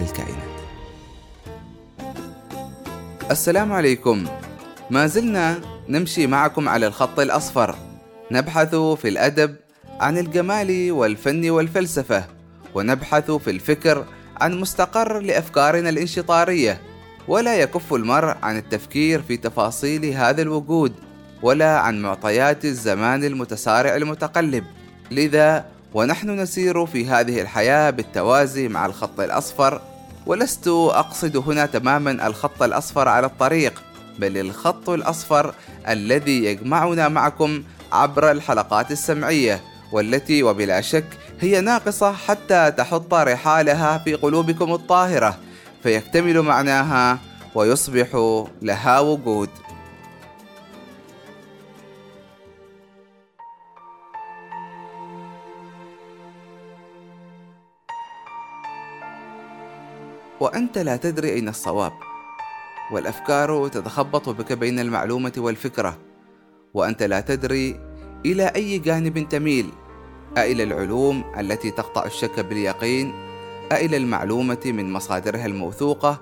للكائنات. السلام عليكم. ما زلنا نمشي معكم على الخط الأصفر. نبحث في الأدب عن الجمال والفن والفلسفة ونبحث في الفكر عن مستقر لأفكارنا الانشطارية. ولا يكف المرء عن التفكير في تفاصيل هذا الوجود ولا عن معطيات الزمان المتسارع المتقلب. لذا ونحن نسير في هذه الحياة بالتوازي مع الخط الأصفر ولست أقصد هنا تماما الخط الأصفر على الطريق بل الخط الأصفر الذي يجمعنا معكم عبر الحلقات السمعية والتي وبلا شك هي ناقصة حتى تحط رحالها في قلوبكم الطاهرة فيكتمل معناها ويصبح لها وجود. وأنت لا تدري أين الصواب. والأفكار تتخبط بك بين المعلومة والفكرة وأنت لا تدري إلى أي جانب تميل أإلى العلوم التي تقطع الشك باليقين أإلى المعلومة من مصادرها الموثوقة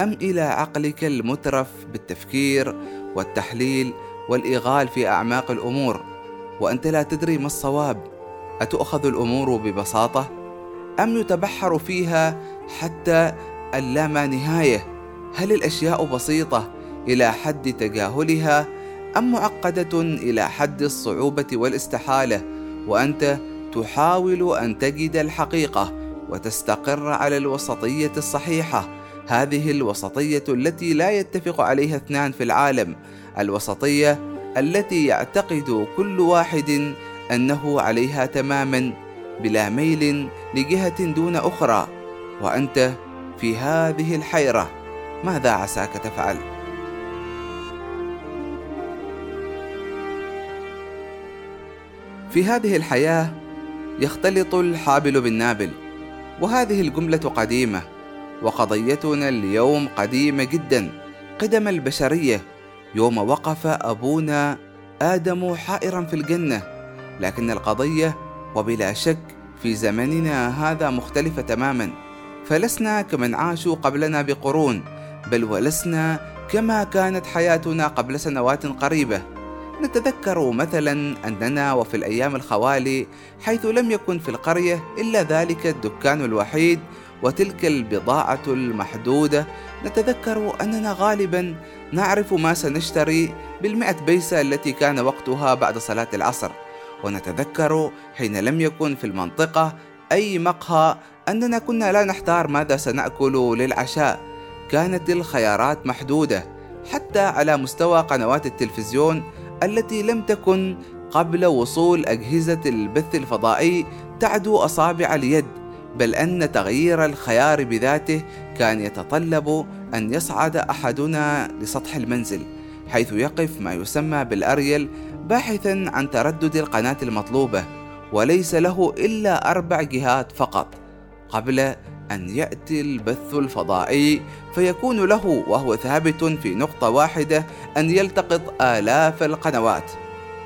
أم إلى عقلك المترف بالتفكير والتحليل والإغال في أعماق الأمور. وأنت لا تدري ما الصواب. أتؤخذ الأمور ببساطة؟ أم يتبحر فيها حتى اللامانهاية هل الأشياء بسيطة إلى حد تجاهلها أم معقدة إلى حد الصعوبة والاستحالة؟ وأنت تحاول أن تجد الحقيقة وتستقر على الوسطية الصحيحة. هذه الوسطية التي لا يتفق عليها اثنان في العالم. الوسطية التي يعتقد كل واحد أنه عليها تماما بلا ميل لجهة دون أخرى. وأنت في هذه الحيرة. ماذا عساك تفعل؟ في هذه الحياة يختلط الحابل بالنابل وهذه الجملة قديمة وقضيتنا اليوم قديمة جدا. قدم البشرية يوم وقف أبونا آدم حائرا في الجنة. لكن القضية وبلا شك في زمننا هذا مختلفة تماما. فلسنا كمن عاشوا قبلنا بقرون بل ولسنا كما كانت حياتنا قبل سنوات قريبة. نتذكر مثلا أننا وفي الأيام الخوالي حيث لم يكن في القرية إلا ذلك الدكان الوحيد وتلك البضاعة المحدودة. نتذكر أننا غالبا نعرف ما سنشتري بالمئة بيسة التي كان وقتها بعد صلاة العصر. ونتذكر حين لم يكن في المنطقة أي مقهى أننا كنا لا نحتار ماذا سنأكل للعشاء. كانت الخيارات محدودة حتى على مستوى قنوات التلفزيون التي لم تكن قبل وصول أجهزة البث الفضائي تعدو أصابع اليد بل أن تغيير الخيار بذاته كان يتطلب أن يصعد أحدنا لسطح المنزل حيث يقف ما يسمى بالأريل باحثا عن تردد القناة المطلوبة وليس له إلا أربع جهات فقط. قبل أن يأتي البث الفضائي فيكون له وهو ثابت في نقطة واحدة أن يلتقط آلاف القنوات.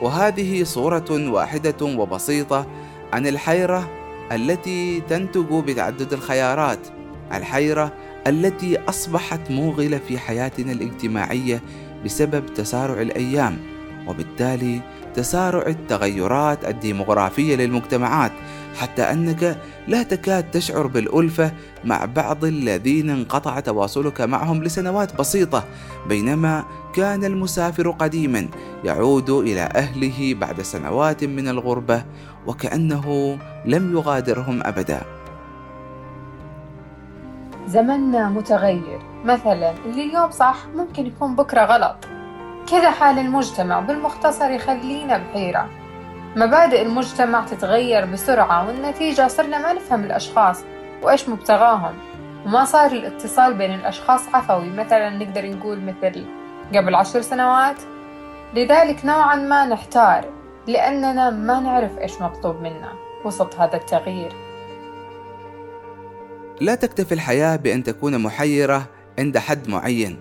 وهذه صورة واحدة وبسيطة عن الحيرة التي تنتج بتعدد الخيارات الحيرة التي أصبحت موغلة في حياتنا الاجتماعية بسبب تسارع الأيام وبالتالي تسارع التغيرات الديمغرافية للمجتمعات حتى أنك لا تكاد تشعر بالألفة مع بعض الذين انقطع تواصلك معهم لسنوات بسيطة. بينما كان المسافر قديما يعود إلى أهله بعد سنوات من الغربة وكأنه لم يغادرهم أبدا. زمننا متغير. مثلا اليوم صح ممكن يكون بكرة غلط. كذا حال المجتمع بالمختصر يخلينا بحيرة. مبادئ المجتمع تتغير بسرعة والنتيجة صرنا ما نفهم الأشخاص وإيش مبتغاهم. وما صار الاتصال بين الأشخاص عفوي مثلا نقدر نقول مثل قبل عشر سنوات. لذلك نوعا ما نحتار لأننا ما نعرف إيش مطلوب منا. وسط هذا التغيير. لا تكتفي الحياة بأن تكون محيرة عند حد معين.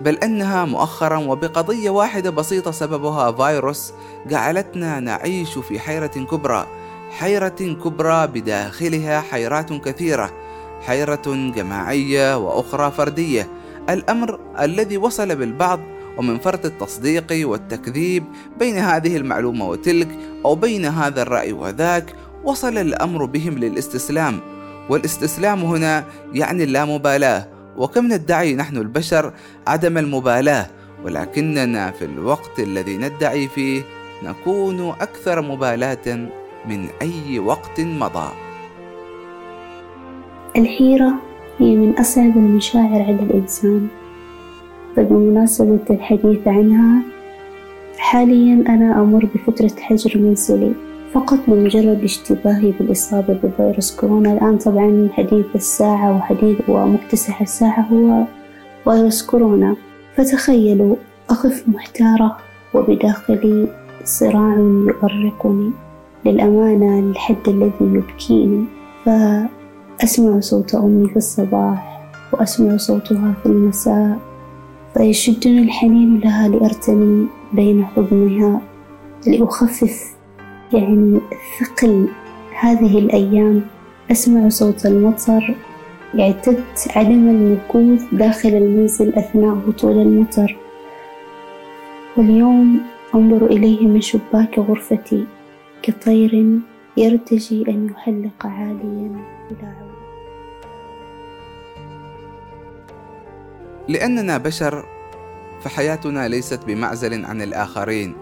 بل أنها مؤخرا وبقضية واحدة بسيطة سببها فيروس جعلتنا نعيش في حيرة كبرى. حيرة كبرى بداخلها حيرات كثيرة حيرة جماعية وأخرى فردية. الأمر الذي وصل بالبعض ومن فرط التصديق والتكذيب بين هذه المعلومة وتلك أو بين هذا الرأي وذاك وصل الأمر بهم للاستسلام. والاستسلام هنا يعني اللامبالاة وكم ندعي نحن البشر عدم المبالاة ولكننا في الوقت الذي ندعي فيه نكون أكثر مبالاة من أي وقت مضى. الحيرة هي من أصعب المشاعر على الإنسان. فبمناسبة الحديث عنها حاليا أنا أمر بفترة حجر منزلي. فقط لمجرد اشتباهي بالإصابة بفيروس كورونا. الآن طبعا حديث الساعة وحديث ومكتسح الساعة هو فيروس كورونا. فتخيلوا أقف محتارة وبداخلي صراع يؤرقني. للأمانة للحد الذي يبكيني. فأسمع صوت أمي في الصباح وأسمع صوتها في المساء. فيشدني الحنين لها لأرتمي بين حضنها لأخفف يعني ثقل هذه الأيام أسمع صوت المطر اعتدت عدم المكوث داخل المنزل أثناء هطول المطر. واليوم أنظر إليه من شباك غرفتي كطير يرتجي أن يحلق عاليا إلى عود لأننا بشر فحياتنا ليست بمعزل عن الآخرين.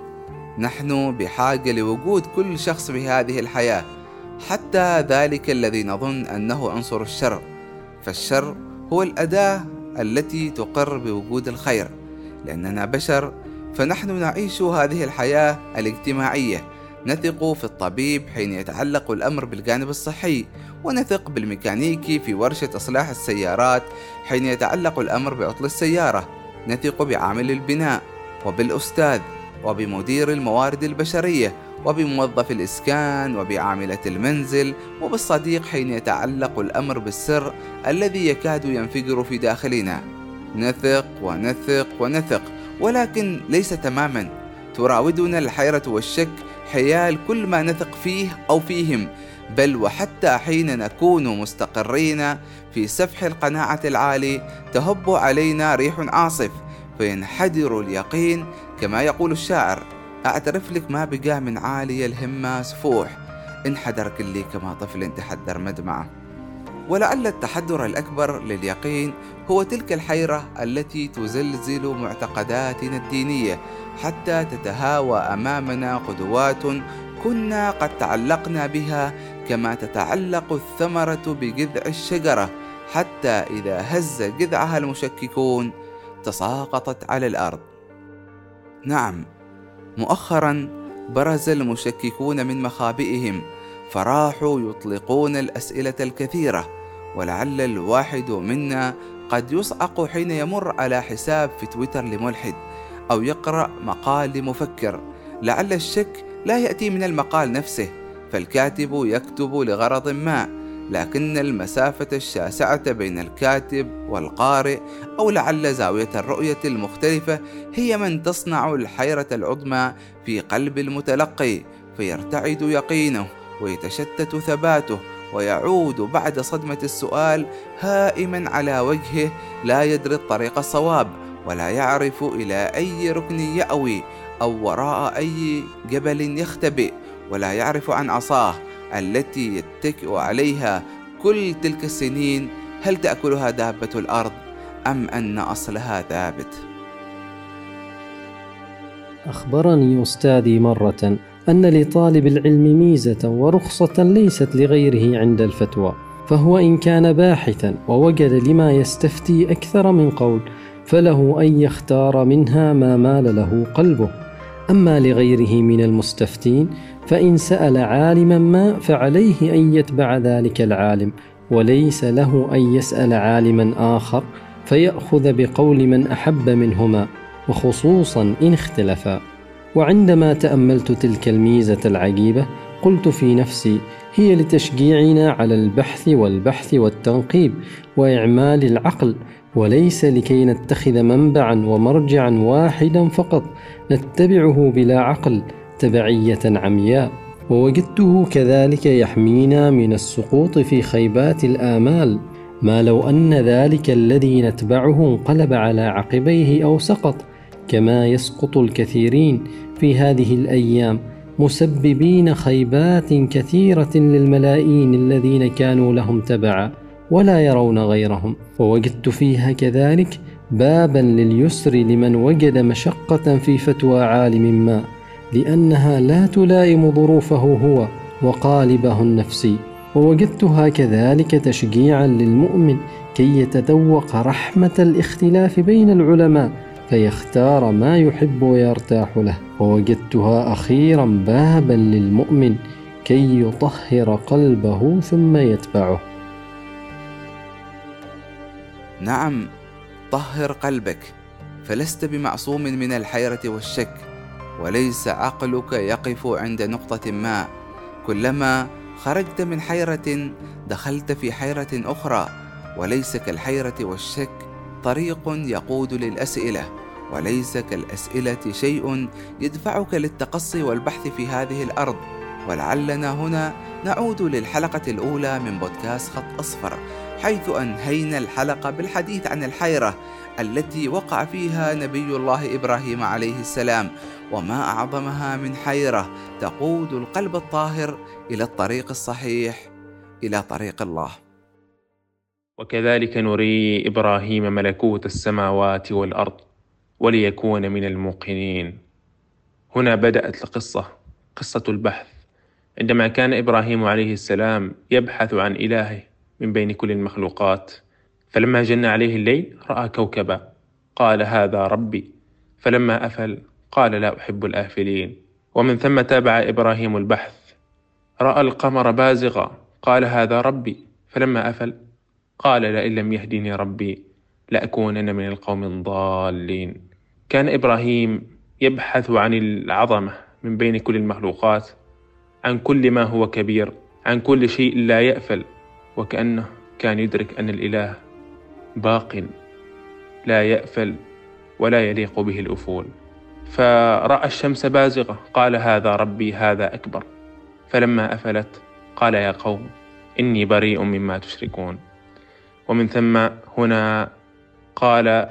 نحن بحاجة لوجود كل شخص في هذه الحياة حتى ذلك الذي نظن أنه عنصر الشر. فالشر هو الأداة التي تقر بوجود الخير. لأننا بشر فنحن نعيش هذه الحياة الاجتماعية. نثق في الطبيب حين يتعلق الأمر بالجانب الصحي ونثق بالميكانيكي في ورشة إصلاح السيارات حين يتعلق الأمر بعطل السيارة. نثق بعامل البناء وبالأستاذ. وبمدير الموارد البشرية وبموظف الإسكان وبعاملة المنزل وبالصديق حين يتعلق الأمر بالسر الذي يكاد ينفجر في داخلنا. نثق ونثق ونثق ولكن ليس تماما. تراودنا الحيرة والشك حيال كل ما نثق فيه أو فيهم. بل وحتى حين نكون مستقرين في سفح القناعة العالي تهب علينا ريح عاصف فينحدر اليقين كما يقول الشاعر أعترف لك ما بقى من عالي الهمة سفوح انحدر كلي كما طفل تحدر مدمعة. ولعل التحدر الأكبر لليقين هو تلك الحيرة التي تزلزل معتقداتنا الدينية حتى تتهاوى أمامنا قدوات كنا قد تعلقنا بها كما تتعلق الثمرة بجذع الشجرة حتى إذا هز جذعها المشككون تساقطت على الأرض. نعم. مؤخرا برز المشككون من مخابئهم فراحوا يطلقون الأسئلة الكثيرة ولعل الواحد منا قد يصعق حين يمر على حساب في تويتر لملحد أو يقرأ مقال لمفكر. لعل الشك لا يأتي من المقال نفسه فالكاتب يكتب لغرض ما لكن المسافة الشاسعة بين الكاتب والقارئ أو لعل زاوية الرؤية المختلفة هي من تصنع الحيرة العظمى في قلب المتلقي فيرتعد يقينه ويتشتت ثباته ويعود بعد صدمة السؤال هائما على وجهه لا يدري الطريق الصواب ولا يعرف إلى أي ركن يأوي أو وراء أي جبل يختبئ ولا يعرف عن عصاه التي يتكئ عليها كل تلك السنين هل تأكلها دابة الأرض أم أن أصلها ثابت؟ أخبرني أستاذي مرة أن لطالب العلم ميزة ورخصة ليست لغيره عند الفتوى فهو إن كان باحثا ووجد لما يستفتي أكثر من قول فله أن يختار منها ما مال له قلبه. أما لغيره من المستفتين فإن سأل عالما ما فعليه أن يتبع ذلك العالم وليس له أن يسأل عالما آخر فيأخذ بقول من أحب منهما وخصوصا إن اختلفا. وعندما تأملت تلك الميزة العجيبة قلت في نفسي هي لتشجيعنا على البحث والبحث والتنقيب وإعمال العقل وليس لكي نتخذ منبعا ومرجعا واحدا فقط نتبعه بلا عقل تبعية عمياء ووجدته كذلك يحمينا من السقوط في خيبات الآمال. ما لو أن ذلك الذي نتبعه انقلب على عقبيه أو سقط كما يسقط الكثيرين في هذه الأيام. مسببين خيبات كثيرة للملايين الذين كانوا لهم تبعا ولا يرون غيرهم. ووجدت فيها كذلك بابا لليسر لمن وجد مشقة في فتوى عالم ما. لأنها لا تلائم ظروفه هو وقالبه النفسي ووجدتها كذلك تشجيعا للمؤمن كي يتذوق رحمة الاختلاف بين العلماء فيختار ما يحب ويرتاح له. ووجدتها أخيرا بابا للمؤمن كي يطهر قلبه ثم يتبعه. نعم طهر قلبك فلست بمعصوم من الحيرة والشك. وليس عقلك يقف عند نقطة ما. كلما خرجت من حيرة دخلت في حيرة أخرى. وليس كالحيرة والشك طريق يقود للأسئلة. وليس كالأسئلة شيء يدفعك للتقصي والبحث في هذه الأرض. ولعلنا هنا نعود للحلقة الأولى من بودكاست خط أصفر حيث أنهينا الحلقة بالحديث عن الحيرة التي وقع فيها نبي الله إبراهيم عليه السلام. وما أعظمها من حيرة تقود القلب الطاهر إلى الطريق الصحيح إلى طريق الله. وكذلك نري إبراهيم ملكوت السماوات والأرض وليكون من الموقنين. هنا بدأت القصة قصة البحث. عندما كان إبراهيم عليه السلام يبحث عن إلهه من بين كل المخلوقات فلما جن عليه الليل رأى كوكبا قال هذا ربي. فلما أفل قال لا أحب الآفلين. ومن ثم تابع إبراهيم البحث. رأى القمر بازغا. قال هذا ربي. فلما أفل قال لئن لم يهدني ربي لأكونن من القوم الضالين. كان إبراهيم يبحث عن العظمة من بين كل المخلوقات عن كل ما هو كبير عن كل شيء لا يأفل وكأنه كان يدرك أن الإله باق لا يأفل ولا يليق به الأفول. فرأى الشمس بازغة قال هذا ربي هذا أكبر. فلما أفلت قال يا قوم إني بريء مما تشركون. ومن ثم هنا قال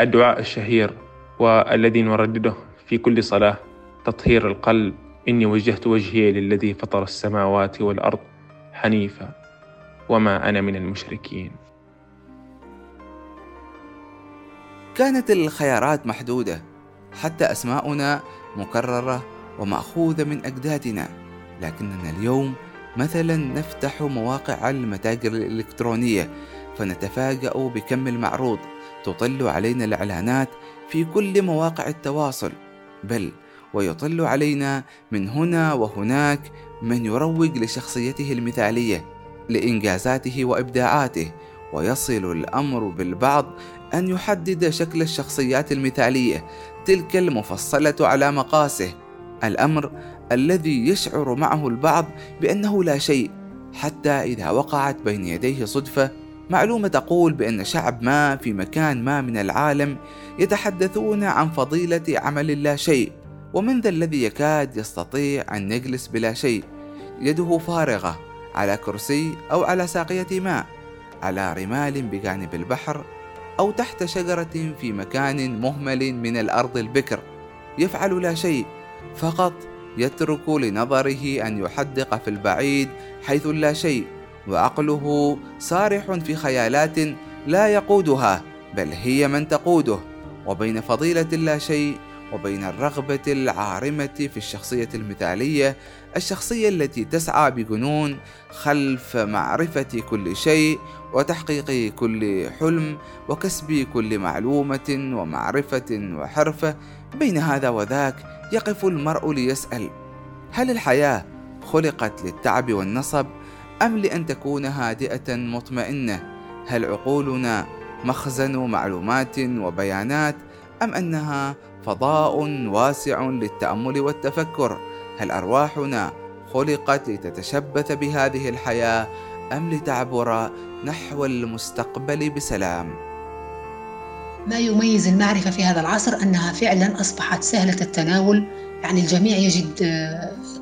الدعاء الشهير والذي نردده في كل صلاة تطهير القلب إني وجهت وجهي للذي فطر السماوات والأرض حنيفا وما أنا من المشركين. كانت الخيارات محدودة. حتى أسماؤنا مكررة ومأخوذة من أجدادنا. لكننا اليوم مثلا نفتح مواقع المتاجر الإلكترونية فنتفاجأ بكم المعروض تطل علينا الإعلانات في كل مواقع التواصل. بل ويطل علينا من هنا وهناك من يروج لشخصيته المثالية لإنجازاته وإبداعاته ويصل الأمر بالبعض أن يحدد شكل الشخصيات المثالية تلك المفصلة على مقاسه. الأمر الذي يشعر معه البعض بأنه لا شيء حتى إذا وقعت بين يديه صدفة معلومة تقول بأن شعب ما في مكان ما من العالم يتحدثون عن فضيلة عمل لا شيء ومن ذا الذي يكاد يستطيع أن يجلس بلا شيء. يده فارغة على كرسي أو على ساقية ماء على رمال بجانب البحر أو تحت شجرة في مكان مهمل من الأرض البكر. يفعل لا شيء فقط يترك لنظره أن يحدق في البعيد حيث لا شيء وعقله سارح في خيالات لا يقودها بل هي من تقوده. وبين فضيلة لا شيء وبين الرغبة العارمة في الشخصية المثالية الشخصية التي تسعى بجنون خلف معرفة كل شيء وتحقيق كل حلم وكسب كل معلومة ومعرفة وحرفه بين هذا وذاك يقف المرء ليسأل هل الحياة خلقت للتعب والنصب أم لأن تكون هادئة مطمئنة؟ هل عقولنا مخزن معلومات وبيانات أم أنها فضاء واسع للتأمل والتفكر؟ هل أرواحنا خلقت لتتشبث بهذه الحياة أم لتعبر نحو المستقبل بسلام؟ ما يميز المعرفة في هذا العصر أنها فعلا أصبحت سهلة التناول. يعني الجميع يجد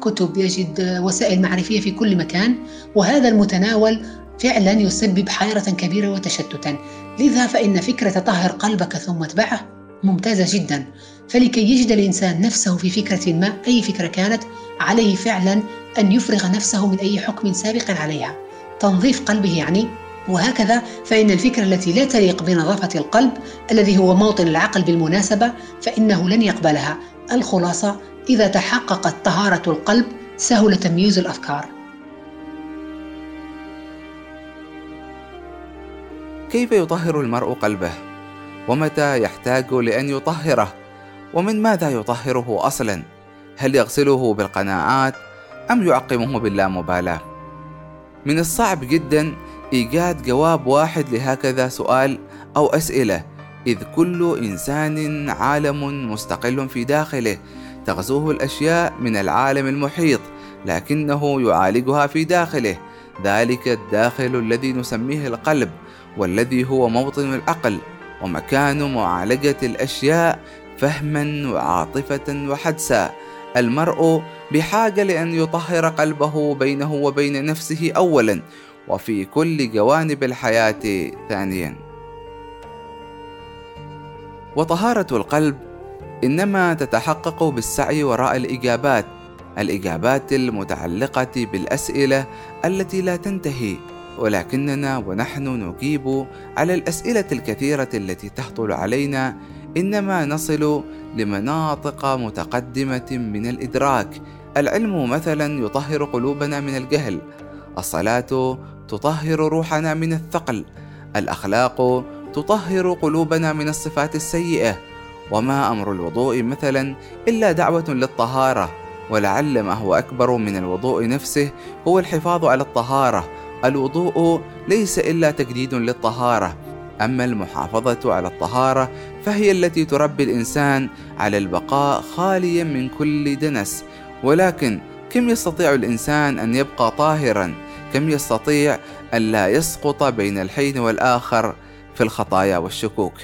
كتب يجد وسائل معرفية في كل مكان وهذا المتناول فعلا يسبب حيرة كبيرة وتشتتا. لذا فإن فكرة طهر قلبك ثم اتبعه ممتازة جدا. فلكي يجد الإنسان نفسه في فكرة ما أي فكرة كانت عليه فعلا أن يفرغ نفسه من أي حكم سابق عليها. تنظيف قلبه يعني. وهكذا فإن الفكرة التي لا تليق بنظافة القلب الذي هو موطن العقل بالمناسبة فإنه لن يقبلها. الخلاصة إذا تحققت طهارة القلب سهل تمييز الأفكار. كيف يطهر المرء قلبه؟ ومتى يحتاج لأن يطهره؟ ومن ماذا يطهره أصلا؟ هل يغسله بالقناعات أم يعقمه باللامبالاة؟ من الصعب جدا إيجاد جواب واحد لهكذا سؤال أو أسئلة إذ كل إنسان عالم مستقل في داخله تغزوه الأشياء من العالم المحيط لكنه يعالجها في داخله. ذلك الداخل الذي نسميه القلب والذي هو موطن العقل. ومكان معالجة الأشياء فهما وعاطفة وحدسا. المرء بحاجة لأن يطهر قلبه بينه وبين نفسه أولا وفي كل جوانب الحياة ثانيا. وطهارة القلب إنما تتحقق بالسعي وراء الإجابات الإجابات المتعلقة بالأسئلة التي لا تنتهي. ولكننا ونحن نجيب على الأسئلة الكثيرة التي تهطل علينا إنما نصل لمناطق متقدمة من الإدراك. العلم مثلا يطهر قلوبنا من الجهل الصلاة تطهر روحنا من الثقل الأخلاق تطهر قلوبنا من الصفات السيئة. وما أمر الوضوء مثلا إلا دعوة للطهارة ولعل ما هو أكبر من الوضوء نفسه هو الحفاظ على الطهارة. الوضوء ليس إلا تجديد للطهارة أما المحافظة على الطهارة فهي التي تربي الإنسان على البقاء خاليا من كل دنس ولكن كم يستطيع الإنسان أن يبقى طاهرا؟ كم يستطيع أن لا يسقط بين الحين والآخر في الخطايا والشكوك؟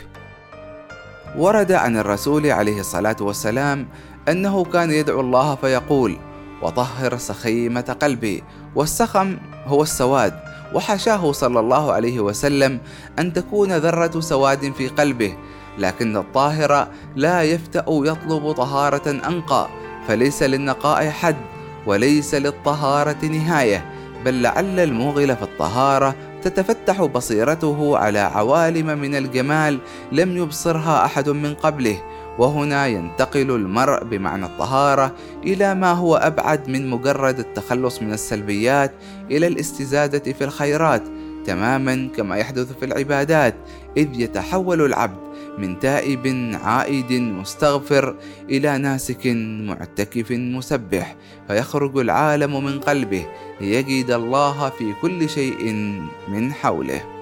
ورد عن الرسول عليه الصلاة والسلام أنه كان يدعو الله فيقول وطهر سخيمة قلبي والسخم هو السواد. وحاشاه صلى الله عليه وسلم أن تكون ذرة سواد في قلبه. لكن الطاهر لا يفتأ يطلب طهارة أنقى. فليس للنقاء حد وليس للطهارة نهاية. بل لعل الموغل في الطهارة تتفتح بصيرته على عوالم من الجمال لم يبصرها أحد من قبله. وهنا ينتقل المرء بمعنى الطهارة إلى ما هو أبعد من مجرد التخلص من السلبيات إلى الاستزادة في الخيرات تماما كما يحدث في العبادات إذ يتحول العبد من تائب عائد مستغفر إلى ناسك معتكف مسبح فيخرج العالم من قلبه ليجد الله في كل شيء من حوله.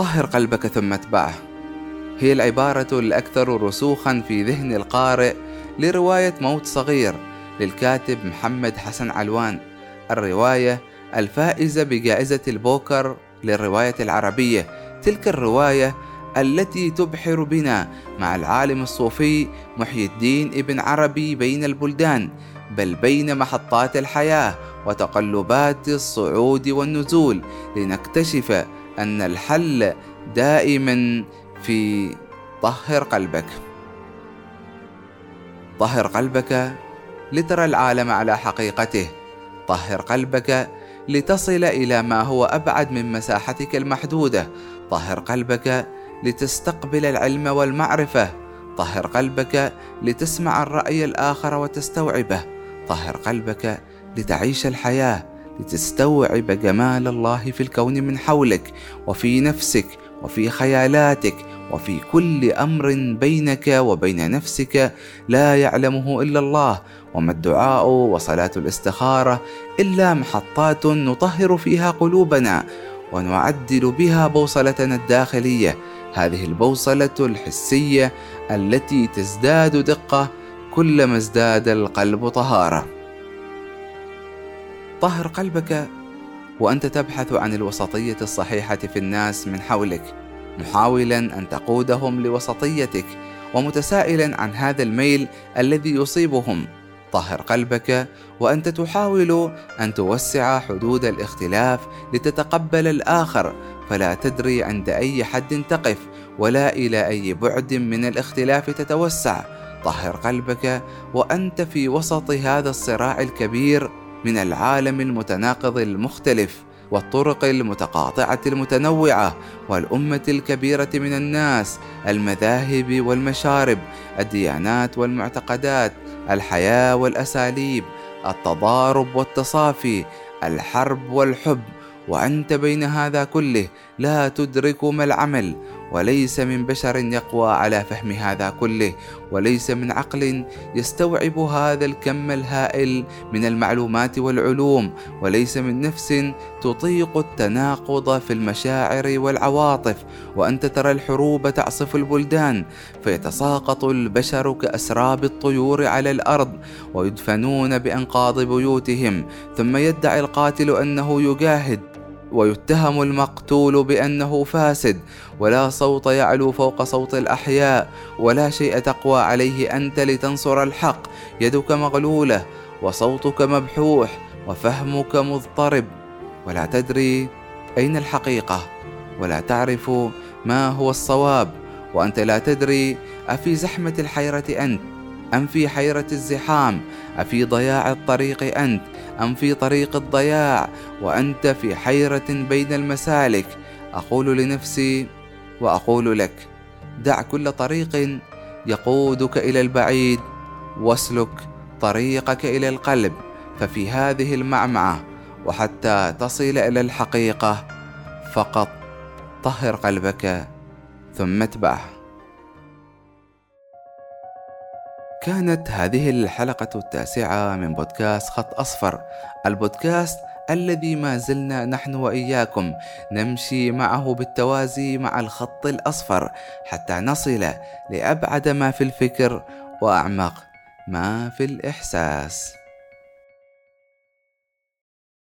طهر قلبك ثم اتبعه. هي العبارة الأكثر رسوخا في ذهن القارئ لرواية موت صغير للكاتب محمد حسن علوان. الرواية الفائزة بجائزة البوكر للرواية العربية. تلك الرواية التي تبحر بنا مع العالم الصوفي محي الدين ابن عربي بين البلدان بل بين محطات الحياة وتقلبات الصعود والنزول لنكتشف أن الحل دائما في طهر قلبك. طهر قلبك لترى العالم على حقيقته. طهر قلبك لتصل إلى ما هو أبعد من مساحتك المحدودة. طهر قلبك لتستقبل العلم والمعرفة. طهر قلبك لتسمع الرأي الآخر وتستوعبه. طهر قلبك لتعيش الحياة. لتستوعب جمال الله في الكون من حولك وفي نفسك وفي خيالاتك وفي كل أمر بينك وبين نفسك لا يعلمه إلا الله. وما الدعاء وصلاة الاستخارة إلا محطات نطهر فيها قلوبنا ونعدل بها بوصلتنا الداخلية. هذه البوصلة الحسية التي تزداد دقة كلما ازداد القلب طهارة. طهر قلبك وأنت تبحث عن الوسطية الصحيحة في الناس من حولك محاولا أن تقودهم لوسطيتك ومتسائلا عن هذا الميل الذي يصيبهم. طهر قلبك وأنت تحاول أن توسع حدود الاختلاف لتتقبل الآخر فلا تدري عند أي حد تقف ولا إلى أي بعد من الاختلاف تتوسع. طهر قلبك وأنت في وسط هذا الصراع الكبير من العالم المتناقض المختلف والطرق المتقاطعة المتنوعة والأمة الكبيرة من الناس المذاهب والمشارب الديانات والمعتقدات الحياة والأساليب التضارب والتصافي الحرب والحب. وأنت بين هذا كله لا تدرك ما العمل وليس من بشر يقوى على فهم هذا كله وليس من عقل يستوعب هذا الكم الهائل من المعلومات والعلوم وليس من نفس تطيق التناقض في المشاعر والعواطف وأنت ترى الحروب تعصف البلدان فيتساقط البشر كأسراب الطيور على الأرض ويدفنون بأنقاض بيوتهم ثم يدعي القاتل أنه يجاهد. ويتهم المقتول بأنه فاسد ولا صوت يعلو فوق صوت الأحياء ولا شيء تقوى عليه أنت لتنصر الحق. يدك مغلولة وصوتك مبحوح وفهمك مضطرب. ولا تدري أين الحقيقة ولا تعرف ما هو الصواب. وأنت لا تدري أفي زحمة الحيرة أنت. أم في حيرة الزحام؟ أفي ضياع الطريق أنت؟ أم في طريق الضياع؟ وأنت في حيرة بين المسالك؟ أقول لنفسي وأقول لك دع كل طريق يقودك إلى البعيد واسلك طريقك إلى القلب ففي هذه المعمعة وحتى تصل إلى الحقيقة فقط طهر قلبك ثم اتبعه. كانت هذه الحلقة التاسعة من بودكاست خط أصفر البودكاست الذي ما زلنا نحن وإياكم نمشي معه بالتوازي مع الخط الأصفر حتى نصل لأبعد ما في الفكر وأعمق ما في الإحساس.